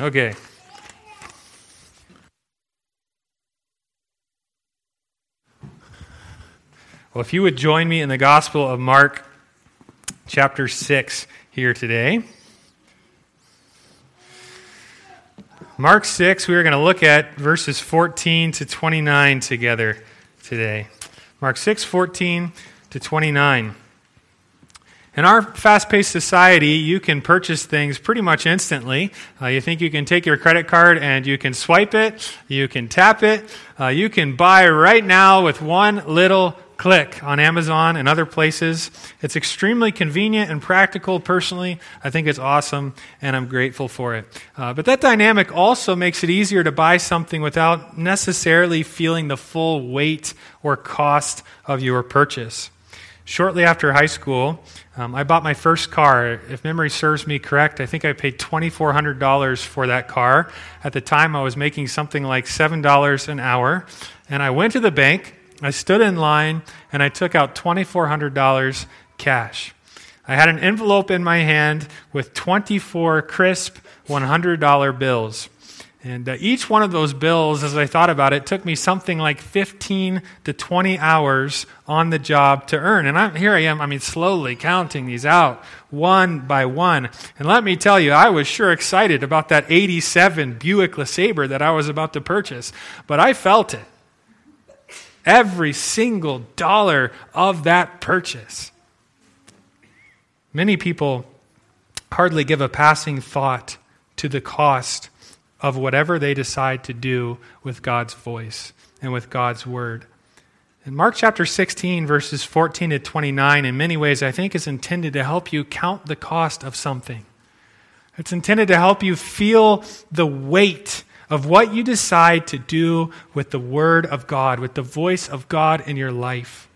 Okay. Well, if you would join me in the Gospel of Mark, chapter 6, here today. Mark 6, we are going to look at verses 14 to 29 together today. Mark 6, 14 to 29. In our fast paced society, you can purchase things pretty much instantly. Uh, you think you can take your credit card and you can swipe it, you can tap it, uh, you can buy right now with one little click on Amazon and other places. It's extremely convenient and practical. Personally, I think it's awesome and I'm grateful for it. Uh, but that dynamic also makes it easier to buy something without necessarily feeling the full weight or cost of your purchase. Shortly after high school, um, I bought my first car. If memory serves me correct, I think I paid $2,400 for that car. At the time, I was making something like $7 an hour. And I went to the bank, I stood in line, and I took out $2,400 cash. I had an envelope in my hand with 24 crisp $100 bills. And uh, each one of those bills, as I thought about it, took me something like 15 to 20 hours on the job to earn. And I'm, here I am, I mean, slowly counting these out one by one. And let me tell you, I was sure excited about that 87 Buick LeSabre that I was about to purchase. But I felt it. Every single dollar of that purchase. Many people hardly give a passing thought to the cost of whatever they decide to do with God's voice and with God's word. In Mark chapter 16, verses 14 to 29, in many ways, I think is intended to help you count the cost of something. It's intended to help you feel the weight of what you decide to do with the Word of God, with the voice of God in your life.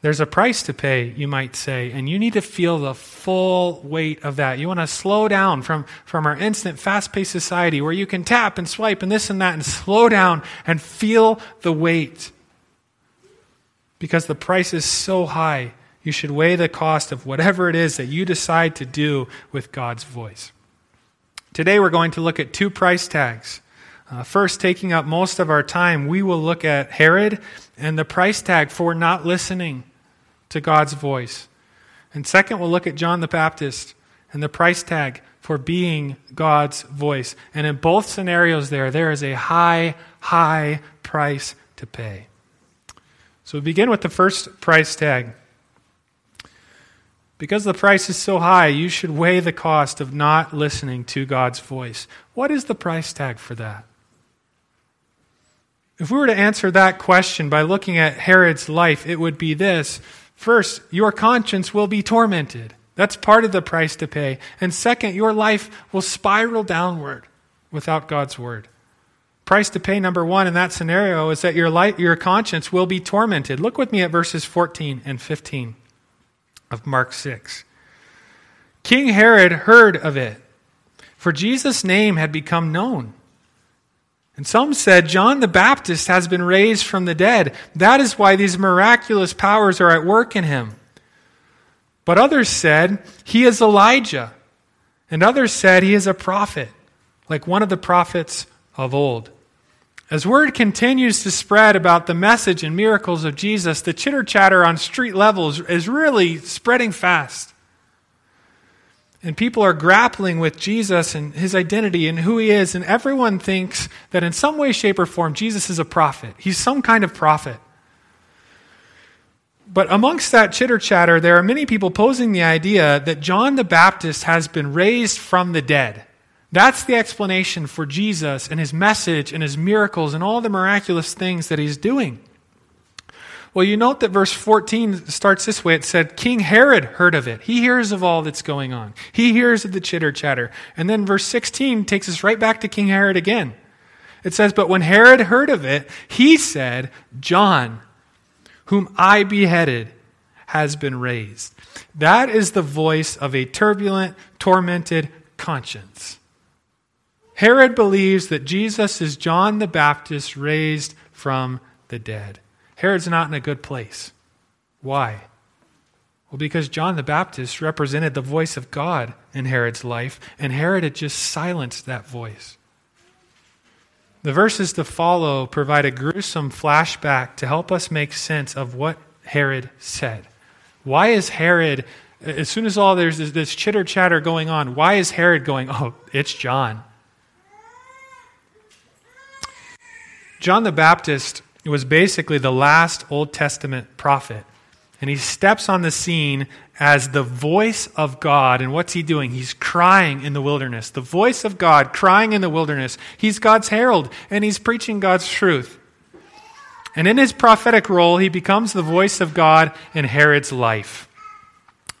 There's a price to pay, you might say, and you need to feel the full weight of that. You want to slow down from, from our instant, fast paced society where you can tap and swipe and this and that and slow down and feel the weight. Because the price is so high, you should weigh the cost of whatever it is that you decide to do with God's voice. Today we're going to look at two price tags. Uh, first, taking up most of our time, we will look at Herod and the price tag for not listening to God's voice. And second, we'll look at John the Baptist and the price tag for being God's voice. And in both scenarios, there, there is a high, high price to pay. So we begin with the first price tag. Because the price is so high, you should weigh the cost of not listening to God's voice. What is the price tag for that? If we were to answer that question by looking at Herod's life, it would be this First, your conscience will be tormented. That's part of the price to pay. And second, your life will spiral downward without God's word. Price to pay number one in that scenario is that your, life, your conscience will be tormented. Look with me at verses 14 and 15 of Mark 6. King Herod heard of it, for Jesus' name had become known. And some said, John the Baptist has been raised from the dead. That is why these miraculous powers are at work in him. But others said, he is Elijah. And others said, he is a prophet, like one of the prophets of old. As word continues to spread about the message and miracles of Jesus, the chitter chatter on street levels is really spreading fast. And people are grappling with Jesus and his identity and who he is. And everyone thinks that in some way, shape, or form, Jesus is a prophet. He's some kind of prophet. But amongst that chitter chatter, there are many people posing the idea that John the Baptist has been raised from the dead. That's the explanation for Jesus and his message and his miracles and all the miraculous things that he's doing. Well, you note that verse 14 starts this way. It said, King Herod heard of it. He hears of all that's going on, he hears of the chitter chatter. And then verse 16 takes us right back to King Herod again. It says, But when Herod heard of it, he said, John, whom I beheaded, has been raised. That is the voice of a turbulent, tormented conscience. Herod believes that Jesus is John the Baptist raised from the dead. Herod's not in a good place. Why? Well, because John the Baptist represented the voice of God in Herod's life, and Herod had just silenced that voice. The verses to follow provide a gruesome flashback to help us make sense of what Herod said. Why is Herod, as soon as all there's this, this chitter chatter going on, why is Herod going, oh, it's John? John the Baptist was basically the last Old Testament prophet. And he steps on the scene as the voice of God. And what's he doing? He's crying in the wilderness. The voice of God crying in the wilderness. He's God's herald, and he's preaching God's truth. And in his prophetic role, he becomes the voice of God in Herod's life.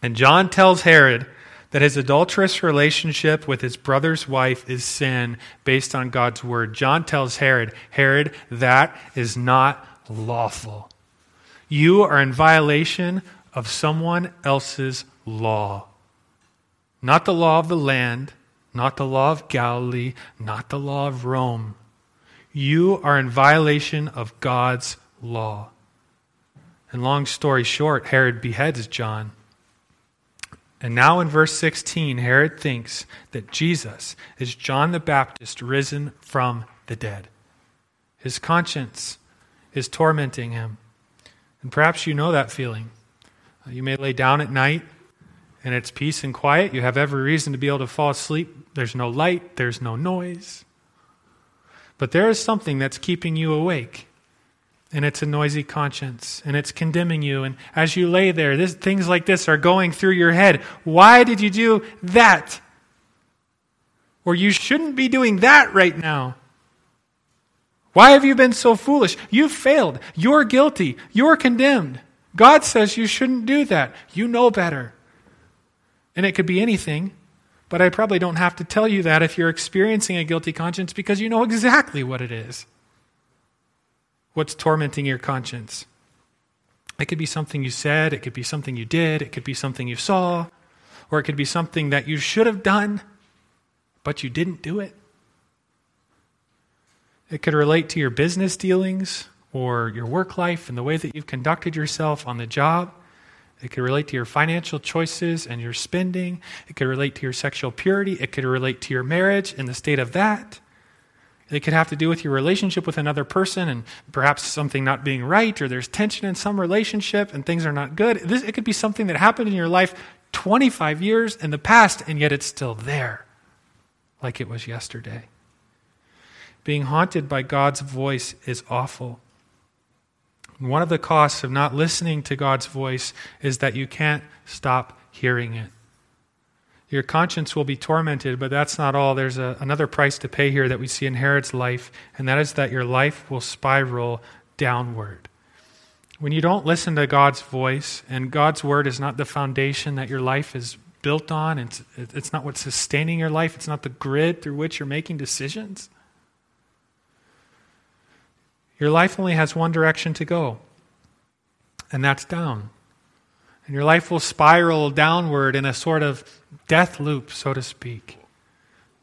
And John tells Herod that his adulterous relationship with his brother's wife is sin based on God's word. John tells Herod, Herod, that is not lawful. You are in violation of someone else's law. Not the law of the land, not the law of Galilee, not the law of Rome. You are in violation of God's law. And long story short, Herod beheads John. And now in verse 16, Herod thinks that Jesus is John the Baptist risen from the dead. His conscience is tormenting him. And perhaps you know that feeling. Uh, you may lay down at night and it's peace and quiet. You have every reason to be able to fall asleep. There's no light, there's no noise. But there is something that's keeping you awake and it's a noisy conscience and it's condemning you and as you lay there this, things like this are going through your head. Why did you do that? Or you shouldn't be doing that right now. Why have you been so foolish? You've failed. You're guilty. You're condemned. God says you shouldn't do that. You know better. And it could be anything but i probably don't have to tell you that if you're experiencing a guilty conscience because you know exactly what it is what's tormenting your conscience. It could be something you said, it could be something you did, it could be something you saw, or it could be something that you should have done, but you didn't do it. It could relate to your business dealings or your work life and the way that you've conducted yourself on the job. It could relate to your financial choices and your spending. It could relate to your sexual purity. It could relate to your marriage and the state of that. It could have to do with your relationship with another person and perhaps something not being right, or there's tension in some relationship and things are not good. This, it could be something that happened in your life 25 years in the past, and yet it's still there, like it was yesterday. Being haunted by God's voice is awful. One of the costs of not listening to God's voice is that you can't stop hearing it. Your conscience will be tormented, but that's not all. There's a, another price to pay here that we see in Herod's life, and that is that your life will spiral downward. When you don't listen to God's voice, and God's word is not the foundation that your life is built on, it's, it's not what's sustaining your life, it's not the grid through which you're making decisions, your life only has one direction to go, and that's down. And your life will spiral downward in a sort of death loop, so to speak.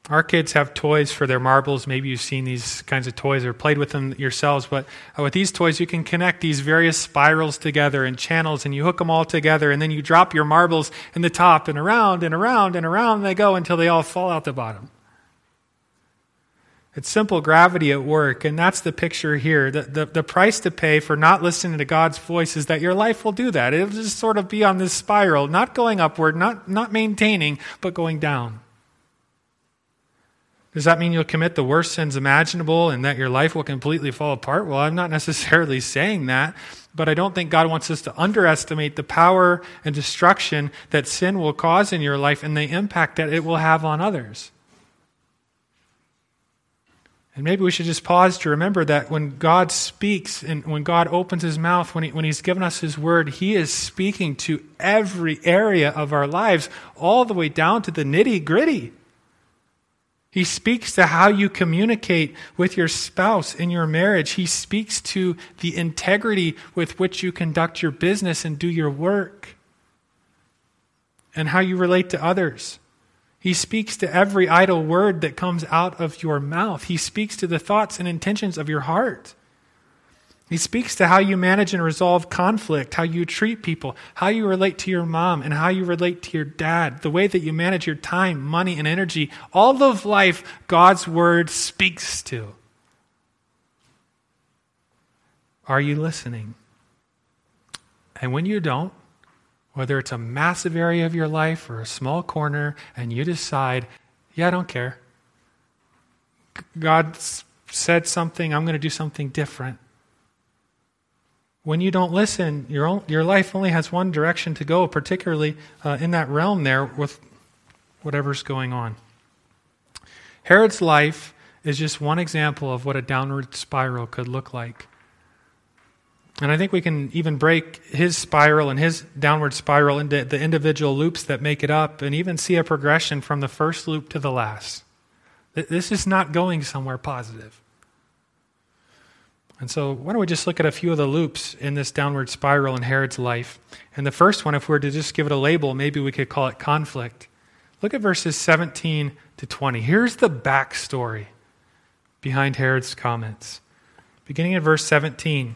Our kids have toys for their marbles. Maybe you've seen these kinds of toys or played with them yourselves. But uh, with these toys, you can connect these various spirals together and channels, and you hook them all together, and then you drop your marbles in the top, and around and around and around they go until they all fall out the bottom. It's simple gravity at work, and that's the picture here. The, the, the, price to pay for not listening to God's voice is that your life will do that. It'll just sort of be on this spiral, not going upward, not, not maintaining, but going down. Does that mean you'll commit the worst sins imaginable and that your life will completely fall apart? Well, I'm not necessarily saying that, but I don't think God wants us to underestimate the power and destruction that sin will cause in your life and the impact that it will have on others. And maybe we should just pause to remember that when God speaks and when God opens his mouth, when, he, when he's given us his word, he is speaking to every area of our lives, all the way down to the nitty gritty. He speaks to how you communicate with your spouse in your marriage. He speaks to the integrity with which you conduct your business and do your work, and how you relate to others. He speaks to every idle word that comes out of your mouth. He speaks to the thoughts and intentions of your heart. He speaks to how you manage and resolve conflict, how you treat people, how you relate to your mom, and how you relate to your dad, the way that you manage your time, money, and energy. All of life, God's word speaks to. Are you listening? And when you don't, whether it's a massive area of your life or a small corner, and you decide, yeah, I don't care. God said something, I'm going to do something different when you don't listen, your, own, your life only has one direction to go, particularly uh, in that realm there with whatever's going on. Herod's life is just one example of what a downward spiral could look like. And I think we can even break his spiral and his downward spiral into the individual loops that make it up and even see a progression from the first loop to the last. This is not going somewhere positive. And so, why don't we just look at a few of the loops in this downward spiral in Herod's life? And the first one, if we were to just give it a label, maybe we could call it conflict. Look at verses 17 to 20. Here's the backstory behind Herod's comments. Beginning in verse 17,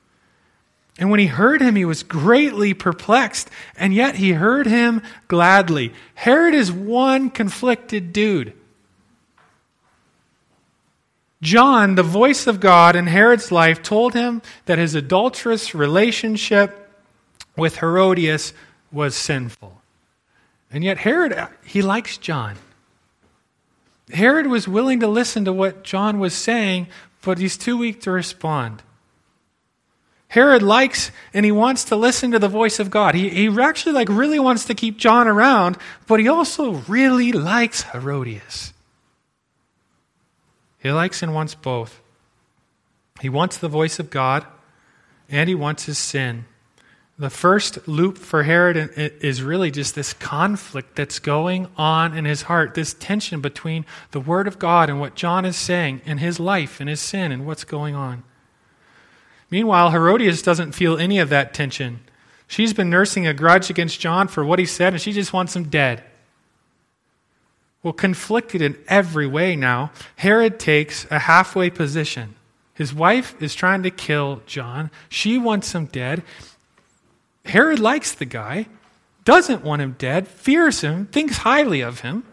And when he heard him, he was greatly perplexed, and yet he heard him gladly. Herod is one conflicted dude. John, the voice of God in Herod's life, told him that his adulterous relationship with Herodias was sinful. And yet, Herod, he likes John. Herod was willing to listen to what John was saying, but he's too weak to respond. Herod likes and he wants to listen to the voice of God. He, he actually like really wants to keep John around, but he also really likes Herodias. He likes and wants both. He wants the voice of God and he wants his sin. The first loop for Herod is really just this conflict that's going on in his heart, this tension between the Word of God and what John is saying and his life and his sin and what's going on. Meanwhile, Herodias doesn't feel any of that tension. She's been nursing a grudge against John for what he said, and she just wants him dead. Well, conflicted in every way now, Herod takes a halfway position. His wife is trying to kill John. She wants him dead. Herod likes the guy, doesn't want him dead, fears him, thinks highly of him.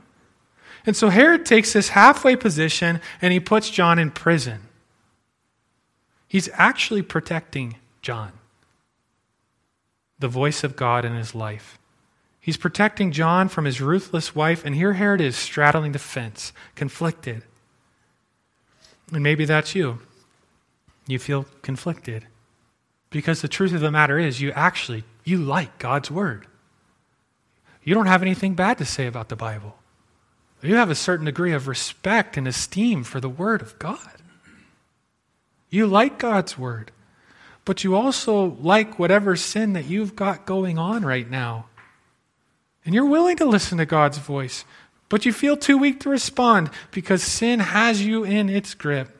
And so Herod takes this halfway position and he puts John in prison. He's actually protecting John, the voice of God in his life. He's protecting John from his ruthless wife, and here Herod is straddling the fence, conflicted. And maybe that's you. You feel conflicted. Because the truth of the matter is, you actually, you like God's word. You don't have anything bad to say about the Bible. You have a certain degree of respect and esteem for the word of God. You like God's word. But you also like whatever sin that you've got going on right now. And you're willing to listen to God's voice, but you feel too weak to respond because sin has you in its grip.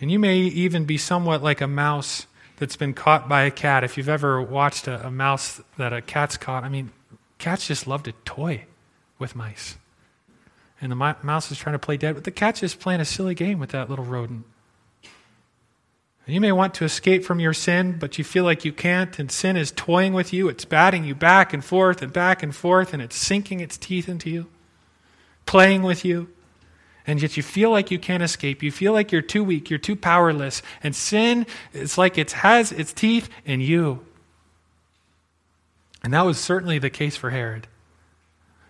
And you may even be somewhat like a mouse that's been caught by a cat. If you've ever watched a, a mouse that a cat's caught, I mean, cats just love to toy with mice. And the mouse is trying to play dead, but the cat's just playing a silly game with that little rodent. You may want to escape from your sin, but you feel like you can't, and sin is toying with you. It's batting you back and forth and back and forth, and it's sinking its teeth into you, playing with you. And yet you feel like you can't escape. You feel like you're too weak, you're too powerless. And sin, it's like it has its teeth in you. And that was certainly the case for Herod.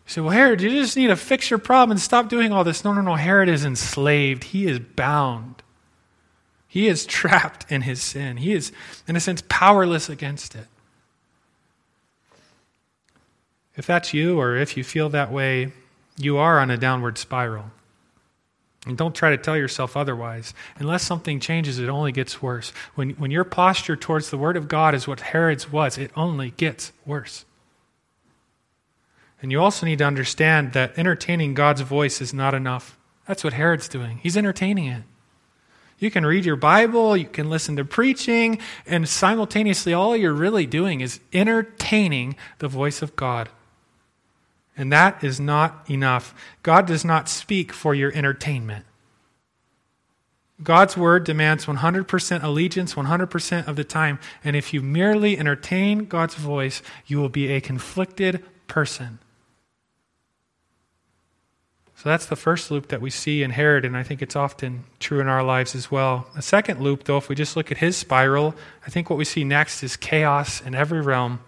You say, well, Herod, you just need to fix your problem and stop doing all this. No, no, no. Herod is enslaved, he is bound. He is trapped in his sin. He is, in a sense, powerless against it. If that's you, or if you feel that way, you are on a downward spiral. And don't try to tell yourself otherwise. Unless something changes, it only gets worse. When, when your posture towards the Word of God is what Herod's was, it only gets worse. And you also need to understand that entertaining God's voice is not enough. That's what Herod's doing. He's entertaining it. You can read your Bible, you can listen to preaching, and simultaneously, all you're really doing is entertaining the voice of God. And that is not enough. God does not speak for your entertainment. God's word demands 100% allegiance 100% of the time. And if you merely entertain God's voice, you will be a conflicted person. So that's the first loop that we see in Herod, and I think it's often true in our lives as well. A second loop, though, if we just look at his spiral, I think what we see next is chaos in every realm.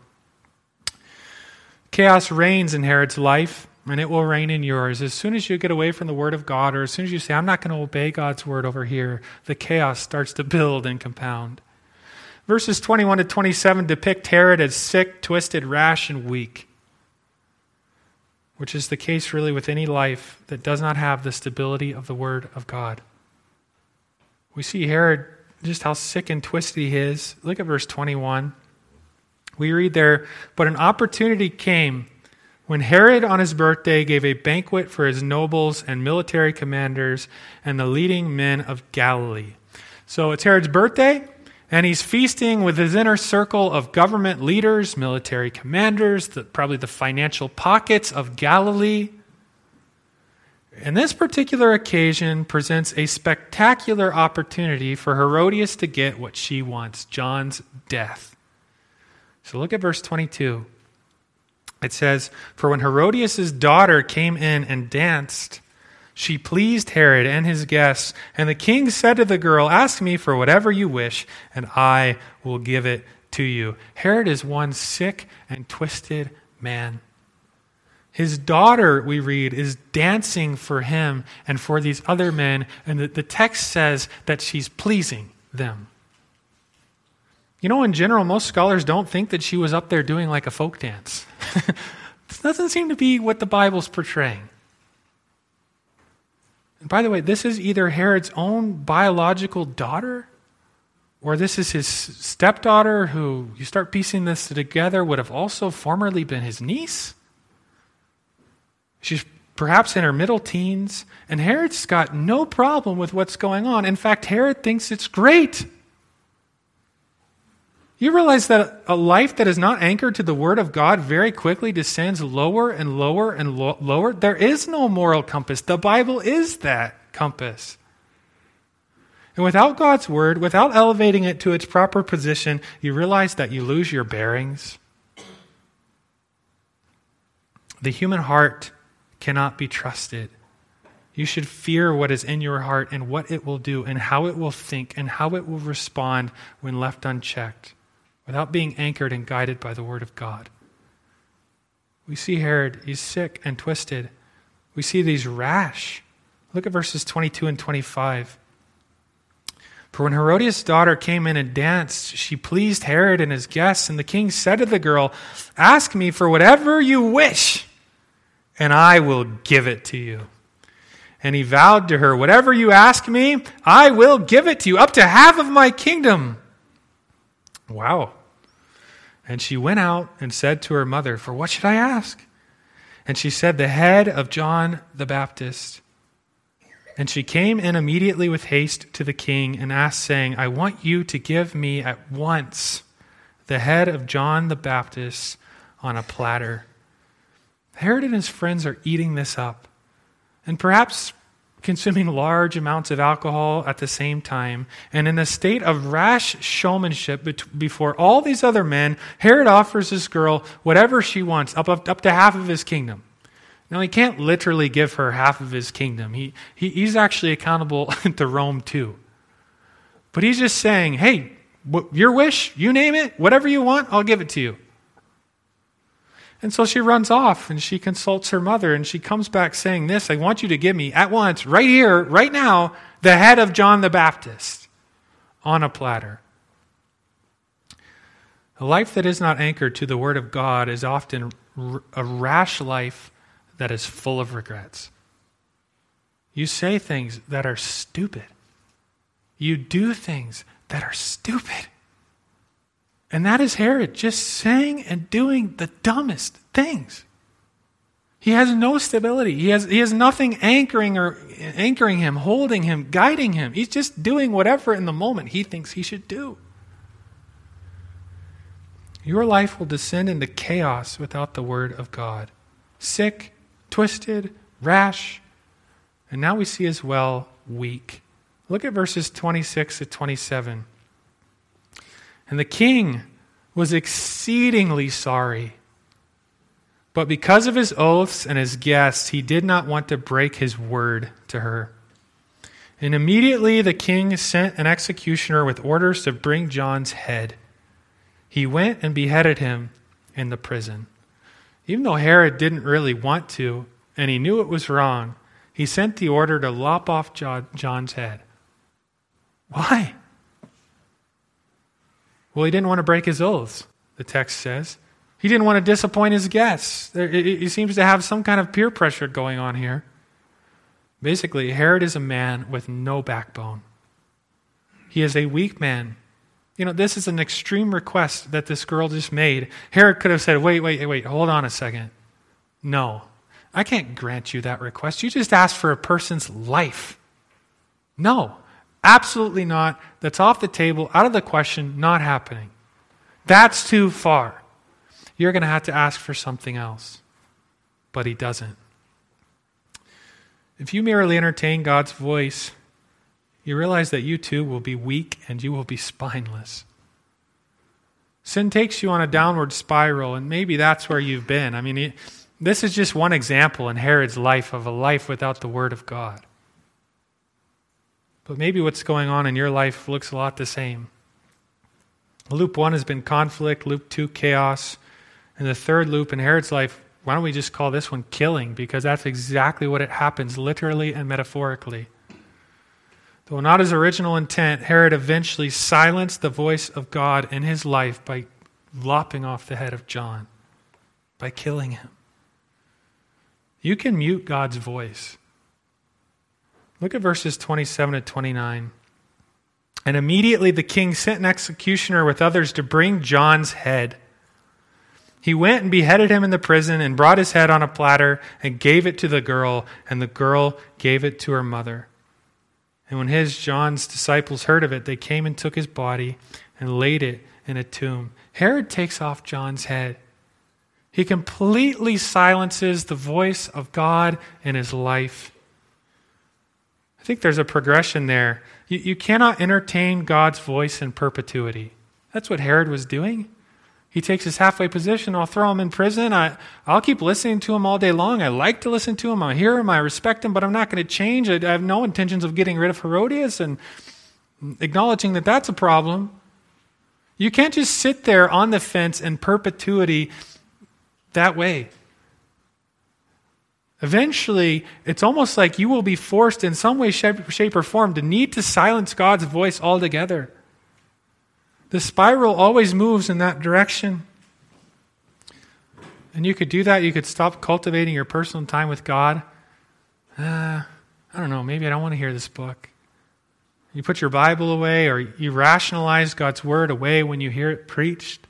Chaos reigns in Herod's life, and it will reign in yours. As soon as you get away from the Word of God, or as soon as you say, I'm not going to obey God's Word over here, the chaos starts to build and compound. Verses 21 to 27 depict Herod as sick, twisted, rash, and weak which is the case really with any life that does not have the stability of the Word of God. We see Herod, just how sick and twisted he is. Look at verse 21. We read there, But an opportunity came when Herod on his birthday gave a banquet for his nobles and military commanders and the leading men of Galilee. So it's Herod's birthday. And he's feasting with his inner circle of government leaders, military commanders, the, probably the financial pockets of Galilee. And this particular occasion presents a spectacular opportunity for Herodias to get what she wants John's death. So look at verse 22. It says, For when Herodias' daughter came in and danced, she pleased Herod and his guests, and the king said to the girl, Ask me for whatever you wish, and I will give it to you. Herod is one sick and twisted man. His daughter, we read, is dancing for him and for these other men, and the, the text says that she's pleasing them. You know, in general, most scholars don't think that she was up there doing like a folk dance. this doesn't seem to be what the Bible's portraying. And by the way, this is either Herod's own biological daughter, or this is his stepdaughter, who you start piecing this together, would have also formerly been his niece. She's perhaps in her middle teens, and Herod's got no problem with what's going on. In fact, Herod thinks it's great. You realize that a life that is not anchored to the Word of God very quickly descends lower and lower and lo- lower? There is no moral compass. The Bible is that compass. And without God's Word, without elevating it to its proper position, you realize that you lose your bearings. The human heart cannot be trusted. You should fear what is in your heart and what it will do and how it will think and how it will respond when left unchecked without being anchored and guided by the Word of God. We see Herod, he's sick and twisted. We see these rash. Look at verses 22 and 25. For when Herodias' daughter came in and danced, she pleased Herod and his guests, and the king said to the girl, Ask me for whatever you wish, and I will give it to you. And he vowed to her, Whatever you ask me, I will give it to you, up to half of my kingdom. Wow. And she went out and said to her mother, For what should I ask? And she said, The head of John the Baptist. And she came in immediately with haste to the king and asked, saying, I want you to give me at once the head of John the Baptist on a platter. Herod and his friends are eating this up. And perhaps consuming large amounts of alcohol at the same time, and in a state of rash showmanship before all these other men, Herod offers this girl whatever she wants, up, up, up to half of his kingdom. Now, he can't literally give her half of his kingdom. He, he, he's actually accountable to Rome too. But he's just saying, hey, your wish, you name it, whatever you want, I'll give it to you. And so she runs off and she consults her mother and she comes back saying, This, I want you to give me at once, right here, right now, the head of John the Baptist on a platter. A life that is not anchored to the Word of God is often a rash life that is full of regrets. You say things that are stupid. You do things that are stupid. And that is Herod, just saying and doing the dumbest things. He has no stability. He has, he has nothing anchoring or anchoring him, holding him, guiding him. He's just doing whatever in the moment he thinks he should do. Your life will descend into chaos without the word of God. Sick, twisted, rash, and now we see as well weak. Look at verses 26 to 27. And the king was exceedingly sorry but because of his oaths and his guests, he did not want to break his word to her. And immediately the king sent an executioner with orders to bring John's head. He went and beheaded him in the prison. Even though Herod didn't really want to, and he knew it was wrong, he sent the order to lop off John's head. Why? Well, he didn't want to break his oaths, the text says. He didn't want to disappoint his guests. He seems to have some kind of peer pressure going on here. Basically, Herod is a man with no backbone. He is a weak man. You know, this is an extreme request that this girl just made. Herod could have said, wait, wait, wait, hold on a second. No, I can't grant you that request. You just asked for a person's life. No, absolutely not. That's off the table, out of the question, not happening. That's too far you're going to have to ask for something else. But he doesn't. If you merely entertain God's voice, you realize that you too will be weak and you will be spineless. Sin takes you on a downward spiral, and maybe that's where you've been. I mean, this is just one example in Herod's life of a life without the Word of God. But maybe what's going on in your life looks a lot the same. Loop one has been conflict, loop two, chaos. And the third loop in Herod's life, why don't we just call this one killing? Because that's exactly what it happens, literally and metaphorically. Though not his original intent, Herod eventually silenced the voice of God in his life by lopping off the head of John, by killing him. You can mute God's voice. Look at verses 27 to 29. And immediately the king sent an executioner with others to bring John's head. He went and beheaded him in the prison and brought his head on a platter and gave it to the girl, and the girl gave it to her mother. And when his, John's disciples heard of it, they came and took his body and laid it in a tomb. Herod takes off John's head. He completely silences the voice of God in his life. I think there's a progression there. You, you cannot entertain God's voice in perpetuity. That's what Herod was doing. He takes his halfway position. I'll throw him in prison. I, I'll keep listening to him all day long. I like to listen to him. I hear him. I respect him, but I'm not going to change. I, I have no intentions of getting rid of Herodias and acknowledging that that's a problem. You can't just sit there on the fence in perpetuity that way. Eventually, it's almost like you will be forced in some way, shape, shape, or form to need to silence God's voice altogether. The spiral always moves in that direction. And you could do that. You could stop cultivating your personal time with God. Uh, I don't know. Maybe I don't want to hear this book. You put your Bible away, or you rationalize God's word away when you hear it preached.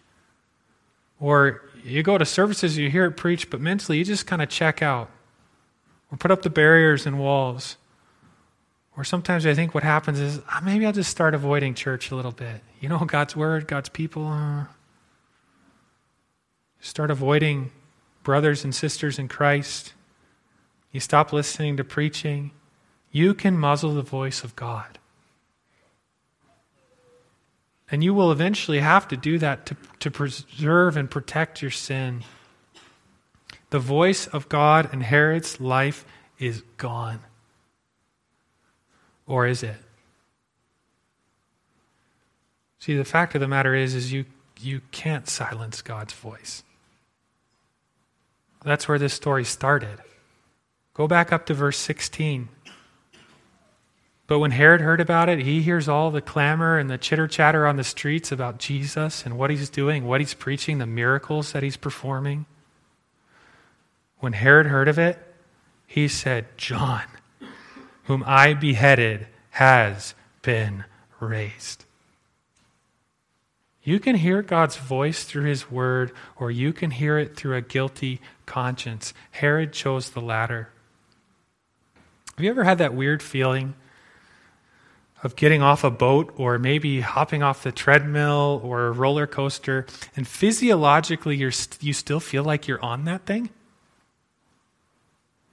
Or you go to services, you hear it preached, but mentally you just kind of check out. Or put up the barriers and walls. Or sometimes I think what happens is oh, maybe I'll just start avoiding church a little bit. You know, God's word, God's people. Uh, start avoiding brothers and sisters in Christ. You stop listening to preaching. You can muzzle the voice of God. And you will eventually have to do that to, to preserve and protect your sin. The voice of God in Herod's life is gone. Or is it? See, the fact of the matter is, is you, you can't silence God's voice. That's where this story started. Go back up to verse 16. But when Herod heard about it, he hears all the clamor and the chitter chatter on the streets about Jesus and what he's doing, what he's preaching, the miracles that he's performing. When Herod heard of it, he said, John, whom I beheaded, has been raised. You can hear God's voice through his word, or you can hear it through a guilty conscience. Herod chose the latter. Have you ever had that weird feeling of getting off a boat or maybe hopping off the treadmill or a roller coaster, and physiologically you're, you still feel like you're on that thing?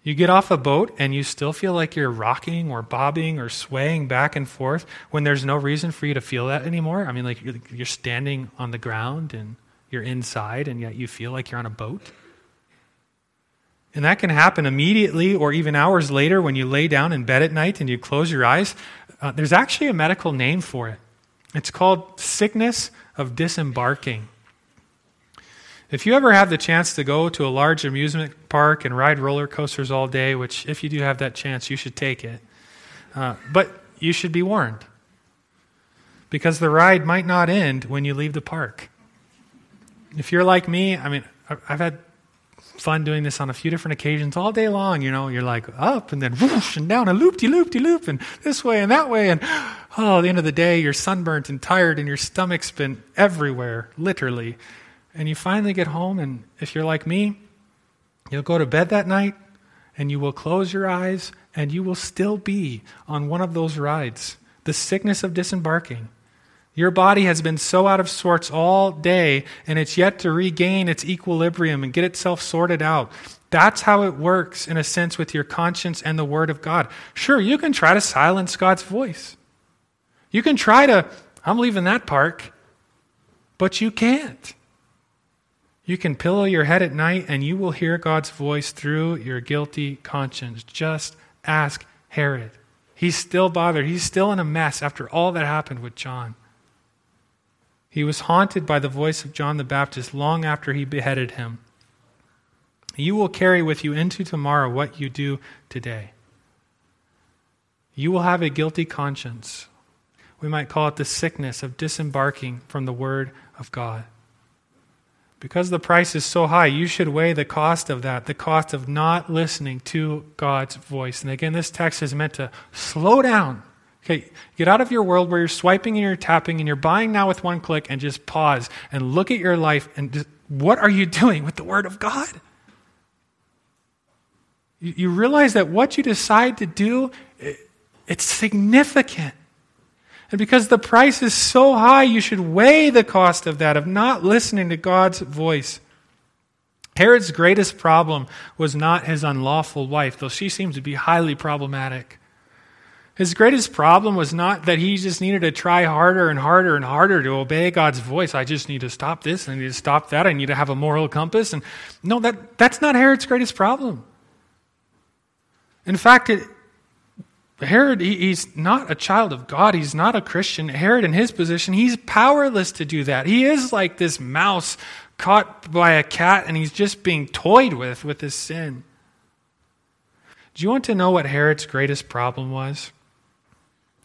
You get off a boat and you still feel like you're rocking or bobbing or swaying back and forth when there's no reason for you to feel that anymore. I mean, like you're standing on the ground and you're inside and yet you feel like you're on a boat. And that can happen immediately or even hours later when you lay down in bed at night and you close your eyes. Uh, there's actually a medical name for it. It's called sickness of disembarking. If you ever have the chance to go to a large amusement park and ride roller coasters all day, which if you do have that chance, you should take it. Uh, but you should be warned because the ride might not end when you leave the park. If you're like me, I mean, I've had fun doing this on a few different occasions all day long. You know, you're like up and then whoosh and down and loop de loop de loop and this way and that way. And oh, at the end of the day, you're sunburnt and tired and your stomach's been everywhere, literally. And you finally get home, and if you're like me, you'll go to bed that night and you will close your eyes and you will still be on one of those rides. The sickness of disembarking. Your body has been so out of sorts all day and it's yet to regain its equilibrium and get itself sorted out. That's how it works, in a sense, with your conscience and the Word of God. Sure, you can try to silence God's voice. You can try to, I'm leaving that park, but you can't. You can pillow your head at night and you will hear God's voice through your guilty conscience. Just ask Herod. He's still bothered. He's still in a mess after all that happened with John. He was haunted by the voice of John the Baptist long after he beheaded him. You will carry with you into tomorrow what you do today. You will have a guilty conscience. We might call it the sickness of disembarking from the Word of God. Because the price is so high, you should weigh the cost of that, the cost of not listening to God's voice. And again, this text is meant to slow down. Okay, get out of your world where you're swiping and you're tapping and you're buying now with one click and just pause and look at your life and just, what are you doing with the Word of God? You, you realize that what you decide to do, it, it's significant. And because the price is so high, you should weigh the cost of that, of not listening to God's voice. Herod's greatest problem was not his unlawful wife, though she seems to be highly problematic. His greatest problem was not that he just needed to try harder and harder and harder to obey God's voice. I just need to stop this, I need to stop that, I need to have a moral compass. And no, that, that's not Herod's greatest problem. In fact, it, Herod, he, he's not a child of God. He's not a Christian. Herod, in his position, he's powerless to do that. He is like this mouse caught by a cat and he's just being toyed with with his sin. Do you want to know what Herod's greatest problem was?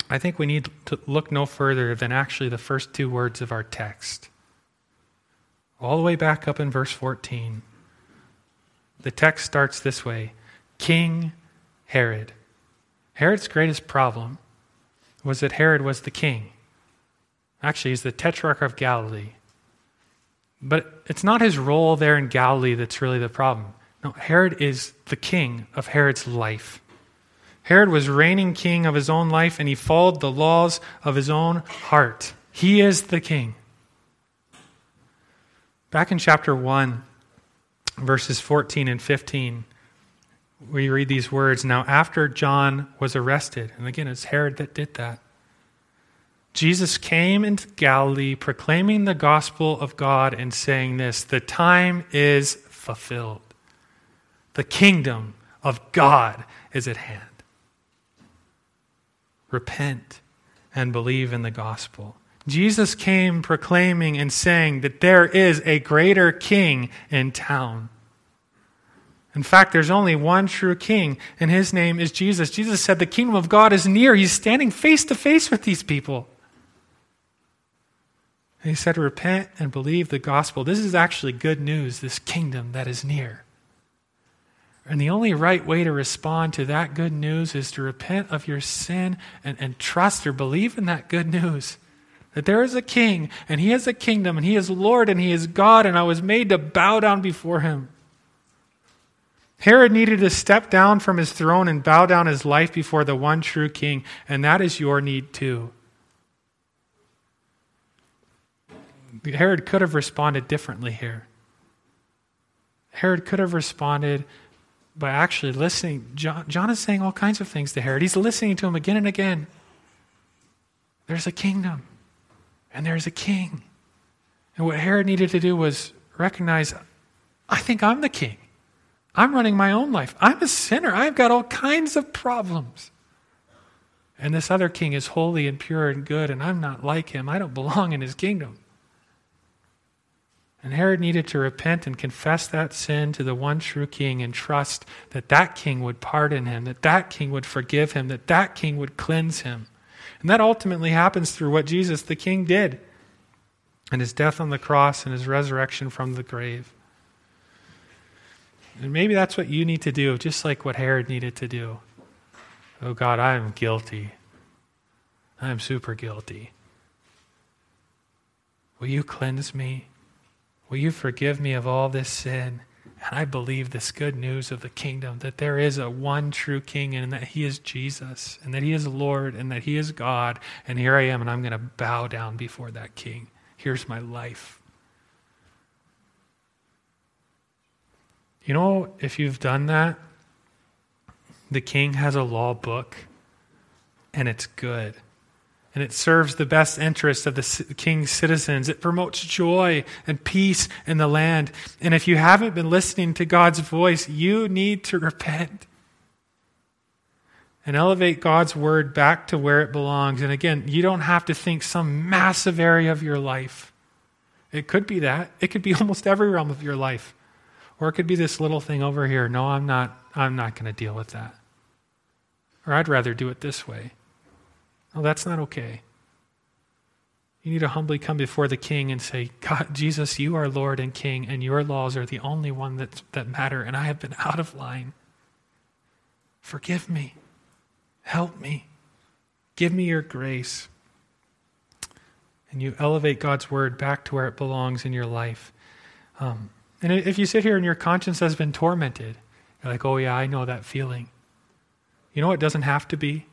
I think we need to look no further than actually the first two words of our text. All the way back up in verse 14. The text starts this way King Herod. Herod's greatest problem was that Herod was the king. Actually, he's the tetrarch of Galilee. But it's not his role there in Galilee that's really the problem. No, Herod is the king of Herod's life. Herod was reigning king of his own life, and he followed the laws of his own heart. He is the king. Back in chapter 1, verses 14 and 15, we read these words Now, after John was arrested, and again, it's Herod that did that, Jesus came into Galilee proclaiming the gospel of God and saying this The time is fulfilled. The kingdom of God is at hand. Repent and believe in the gospel. Jesus came proclaiming and saying that there is a greater king in town. In fact, there's only one true king, and his name is Jesus. Jesus said, The kingdom of God is near. He's standing face to face with these people. And he said, Repent and believe the gospel. This is actually good news, this kingdom that is near. And the only right way to respond to that good news is to repent of your sin and, and trust or believe in that good news. That there is a king, and he has a kingdom, and he is Lord, and he is God, and I was made to bow down before him. Herod needed to step down from his throne and bow down his life before the one true king, and that is your need too. Herod could have responded differently here. Herod could have responded by actually listening. John, John is saying all kinds of things to Herod. He's listening to him again and again. There's a kingdom, and there's a king. And what Herod needed to do was recognize I think I'm the king. I'm running my own life. I'm a sinner. I've got all kinds of problems. And this other king is holy and pure and good, and I'm not like him. I don't belong in his kingdom. And Herod needed to repent and confess that sin to the one true king and trust that that king would pardon him, that that king would forgive him, that that king would cleanse him. And that ultimately happens through what Jesus the king did and his death on the cross and his resurrection from the grave. And maybe that's what you need to do, just like what Herod needed to do. Oh God, I am guilty. I am super guilty. Will you cleanse me? Will you forgive me of all this sin? And I believe this good news of the kingdom that there is a one true king and that he is Jesus and that he is Lord and that he is God. And here I am and I'm going to bow down before that king. Here's my life. You know, if you've done that, the king has a law book and it's good and it serves the best interests of the king's citizens. It promotes joy and peace in the land. And if you haven't been listening to God's voice, you need to repent and elevate God's word back to where it belongs. And again, you don't have to think some massive area of your life. It could be that. It could be almost every realm of your life. Or it could be this little thing over here. No, I'm not I'm not going to deal with that. Or I'd rather do it this way. No, that's not okay. You need to humbly come before the king and say, God, Jesus, you are Lord and King, and your laws are the only one that, that matter, and I have been out of line. Forgive me. Help me. Give me your grace. And you elevate God's word back to where it belongs in your life. Um, and if you sit here and your conscience has been tormented, you're like, oh, yeah, I know that feeling. You know, it doesn't have to be.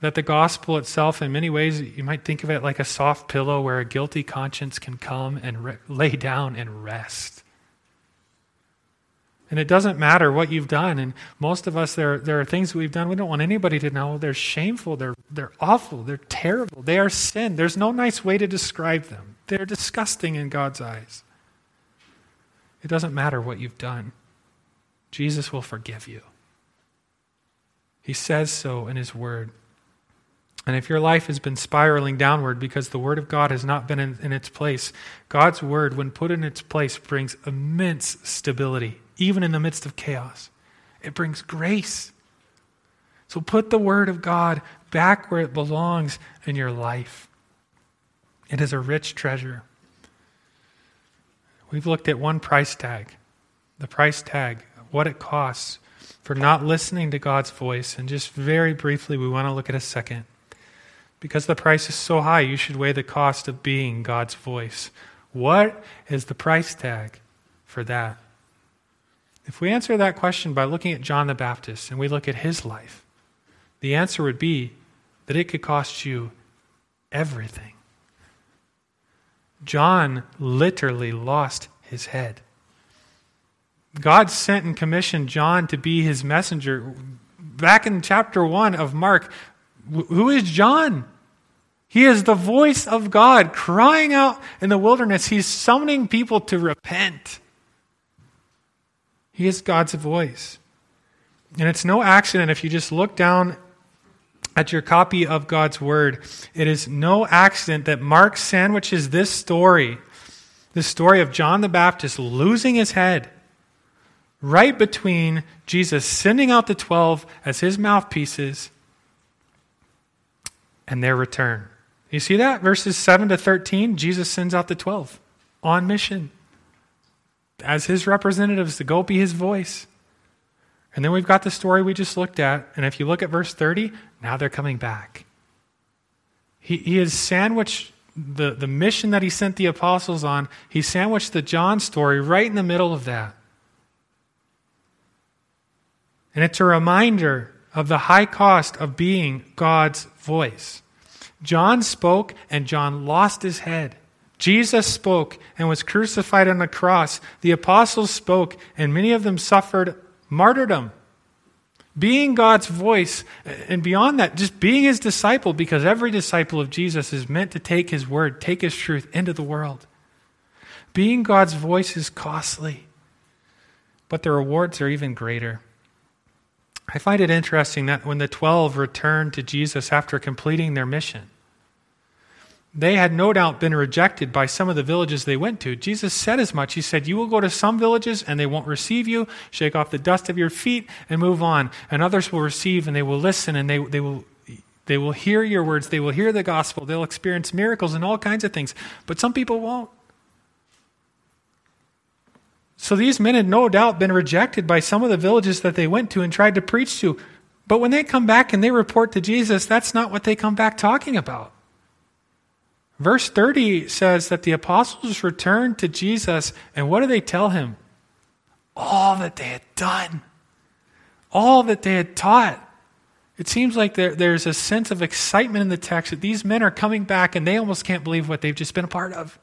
That the gospel itself, in many ways, you might think of it like a soft pillow where a guilty conscience can come and re- lay down and rest. And it doesn't matter what you've done. And most of us, there, there are things we've done we don't want anybody to know. They're shameful. They're, they're awful. They're terrible. They are sin. There's no nice way to describe them. They're disgusting in God's eyes. It doesn't matter what you've done, Jesus will forgive you. He says so in His Word. And if your life has been spiraling downward because the Word of God has not been in, in, its place, God's Word, when put in its place, brings immense stability, even in the midst of chaos. It brings grace. So put the Word of God back where it belongs in your life. It is a rich treasure. We've looked at one price tag the price tag, what it costs for not listening to God's voice. And just very briefly, we want to look at a second. Because the price is so high, you should weigh the cost of being God's voice. What is the price tag for that? If we answer that question by looking at John the Baptist and we look at his life, the answer would be that it could cost you everything. John literally lost his head. God sent and commissioned John to be his messenger. Back in chapter 1 of Mark, who is John? He is the voice of God crying out in the wilderness. He's summoning people to repent. He is God's voice. And it's no accident if you just look down at your copy of God's Word, it is no accident that Mark sandwiches this story, the story of John the Baptist losing his head, right between Jesus sending out the 12 as his mouthpieces and their return. You see that? Verses 7 to 13, Jesus sends out the 12 on mission as his representatives to go be his voice. And then we've got the story we just looked at. And if you look at verse 30, now they're coming back. He, he has sandwiched the, the mission that he sent the apostles on, he sandwiched the John story right in the middle of that. And it's a reminder of the high cost of being God's voice. John spoke, and John lost his head. Jesus spoke and was crucified on the cross. The apostles spoke, and many of them suffered martyrdom. Being God's voice, and beyond that, just being his disciple, because every disciple of Jesus is meant to take his word, take his truth into the world. Being God's voice is costly, but the rewards are even greater. I find it interesting that when the 12 returned to Jesus after completing their mission, they had no doubt been rejected by some of the villages they went to. Jesus said as much. He said, You will go to some villages and they won't receive you. Shake off the dust of your feet and move on. And others will receive and they will listen and they, they, will, they will hear your words. They will hear the gospel. They'll experience miracles and all kinds of things. But some people won't. So these men had no doubt been rejected by some of the villages that they went to and tried to preach to. But when they come back and they report to Jesus, that's not what they come back talking about. Verse 30 says that the apostles returned to Jesus, and what do they tell him? All that they had done, all that they had taught. It seems like there, there's a sense of excitement in the text that these men are coming back and they almost can't believe what they've just been a part of.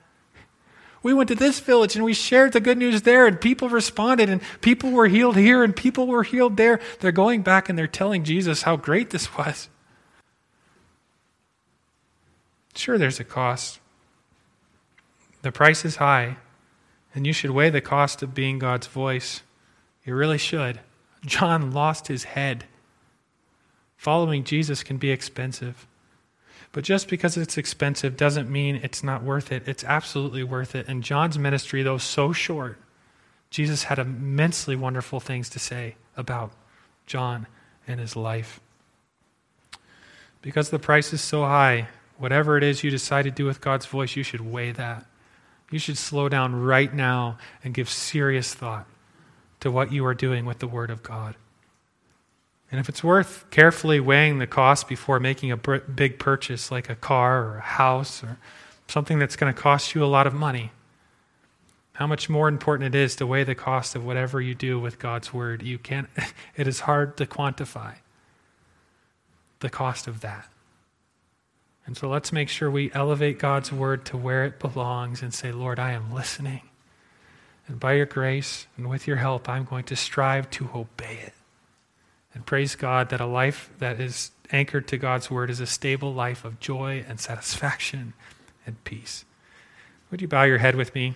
We went to this village and we shared the good news there, and people responded, and people were healed here, and people were healed there. They're going back and they're telling Jesus how great this was. Sure, there's a cost. The price is high, and you should weigh the cost of being God's voice. You really should. John lost his head. Following Jesus can be expensive. But just because it's expensive doesn't mean it's not worth it. It's absolutely worth it. And John's ministry, though so short, Jesus had immensely wonderful things to say about John and his life. Because the price is so high, Whatever it is you decide to do with God's voice, you should weigh that. You should slow down right now and give serious thought to what you are doing with the Word of God. And if it's worth carefully weighing the cost before making a big purchase like a car or a house or something that's going to cost you a lot of money, how much more important it is to weigh the cost of whatever you do with God's Word. You can't, it is hard to quantify the cost of that. And so let's make sure we elevate God's word to where it belongs and say, Lord, I am listening. And by your grace and with your help, I'm going to strive to obey it. And praise God that a life that is anchored to God's word is a stable life of joy and satisfaction and peace. Would you bow your head with me?